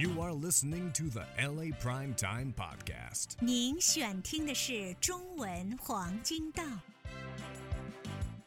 You are listening to the LA Prime Time Podcast. 您选听的是中文黄金档。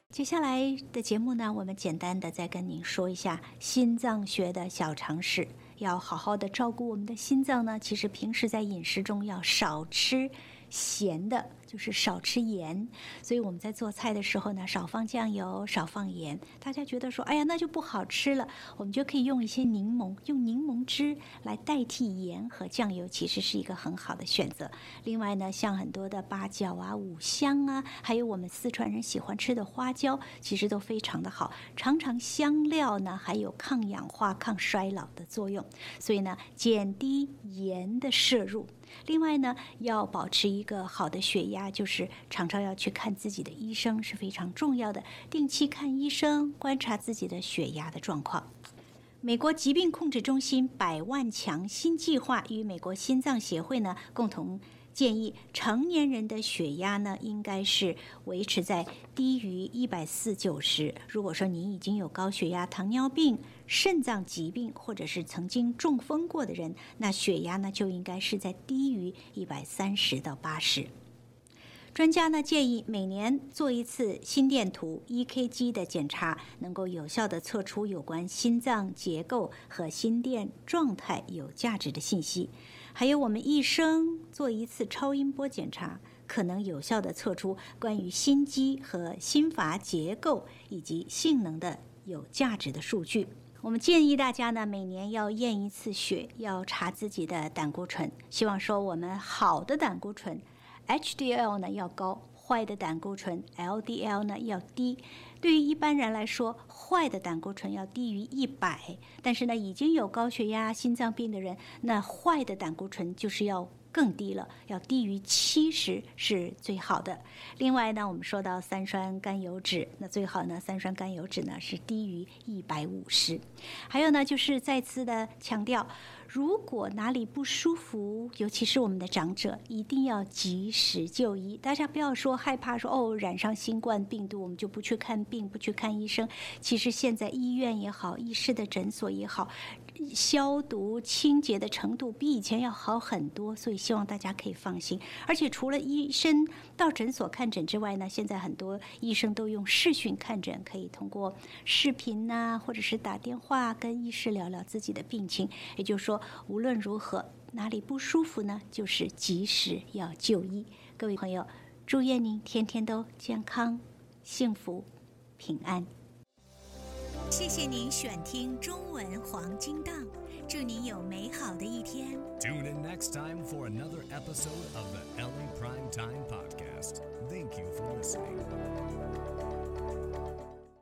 接下来的节目呢，我们简单的再跟您说一下心脏学的小常识。要好好的照顾我们的心脏呢，其实平时在饮食中要少吃咸的，就是少吃盐。所以我们在做菜的时候呢，少放酱油，少放盐。大家觉得说，哎呀，那就不好吃了，我们就可以用一些柠檬，用柠檬汁来代替盐和酱油，其实是一个很好的选择。另外呢，像很多的八角啊、五香啊，还有我们四川人喜欢吃的花椒，其实都非常的好。常常香料呢，还有抗氧化、抗衰老的作用。所以呢，减低盐的摄入。另外呢，要保持一个好的血压，就是常常要去看自己的医生是非常重要的。定期看医生，观察自己的血压的状况。美国疾病控制中心百万强心计划与美国心脏协会呢共同。建议成年人的血压呢，应该是维持在低于一百四九十。如果说您已经有高血压、糖尿病、肾脏疾病，或者是曾经中风过的人，那血压呢就应该是在低于一百三十到八十。专家呢建议每年做一次心电图 （EKG） 的检查，能够有效的测出有关心脏结构和心电状态有价值的信息。还有我们一生做一次超音波检查，可能有效的测出关于心肌和心阀结构以及性能的有价值的数据。我们建议大家呢每年要验一次血，要查自己的胆固醇。希望说我们好的胆固醇。HDL 呢要高，坏的胆固醇 LDL 呢要低。对于一般人来说，坏的胆固醇要低于一百，但是呢，已经有高血压、心脏病的人，那坏的胆固醇就是要。更低了，要低于七十是最好的。另外呢，我们说到三酸甘油脂，那最好呢，三酸甘油脂呢是低于一百五十。还有呢，就是再次的强调，如果哪里不舒服，尤其是我们的长者，一定要及时就医。大家不要说害怕说哦，染上新冠病毒我们就不去看病，不去看医生。其实现在医院也好，医师的诊所也好，消毒清洁的程度比以前要好很多，所以。希望大家可以放心，而且除了医生到诊所看诊之外呢，现在很多医生都用视讯看诊，可以通过视频呐，或者是打电话跟医师聊聊自己的病情。也就是说，无论如何哪里不舒服呢，就是及时要就医。各位朋友，祝愿您天天都健康、幸福、平安。谢谢您选听中文黄金档。祝您有美好的一天。Tune in next time for another episode of the LA Prime Time Podcast. Thank you for listening.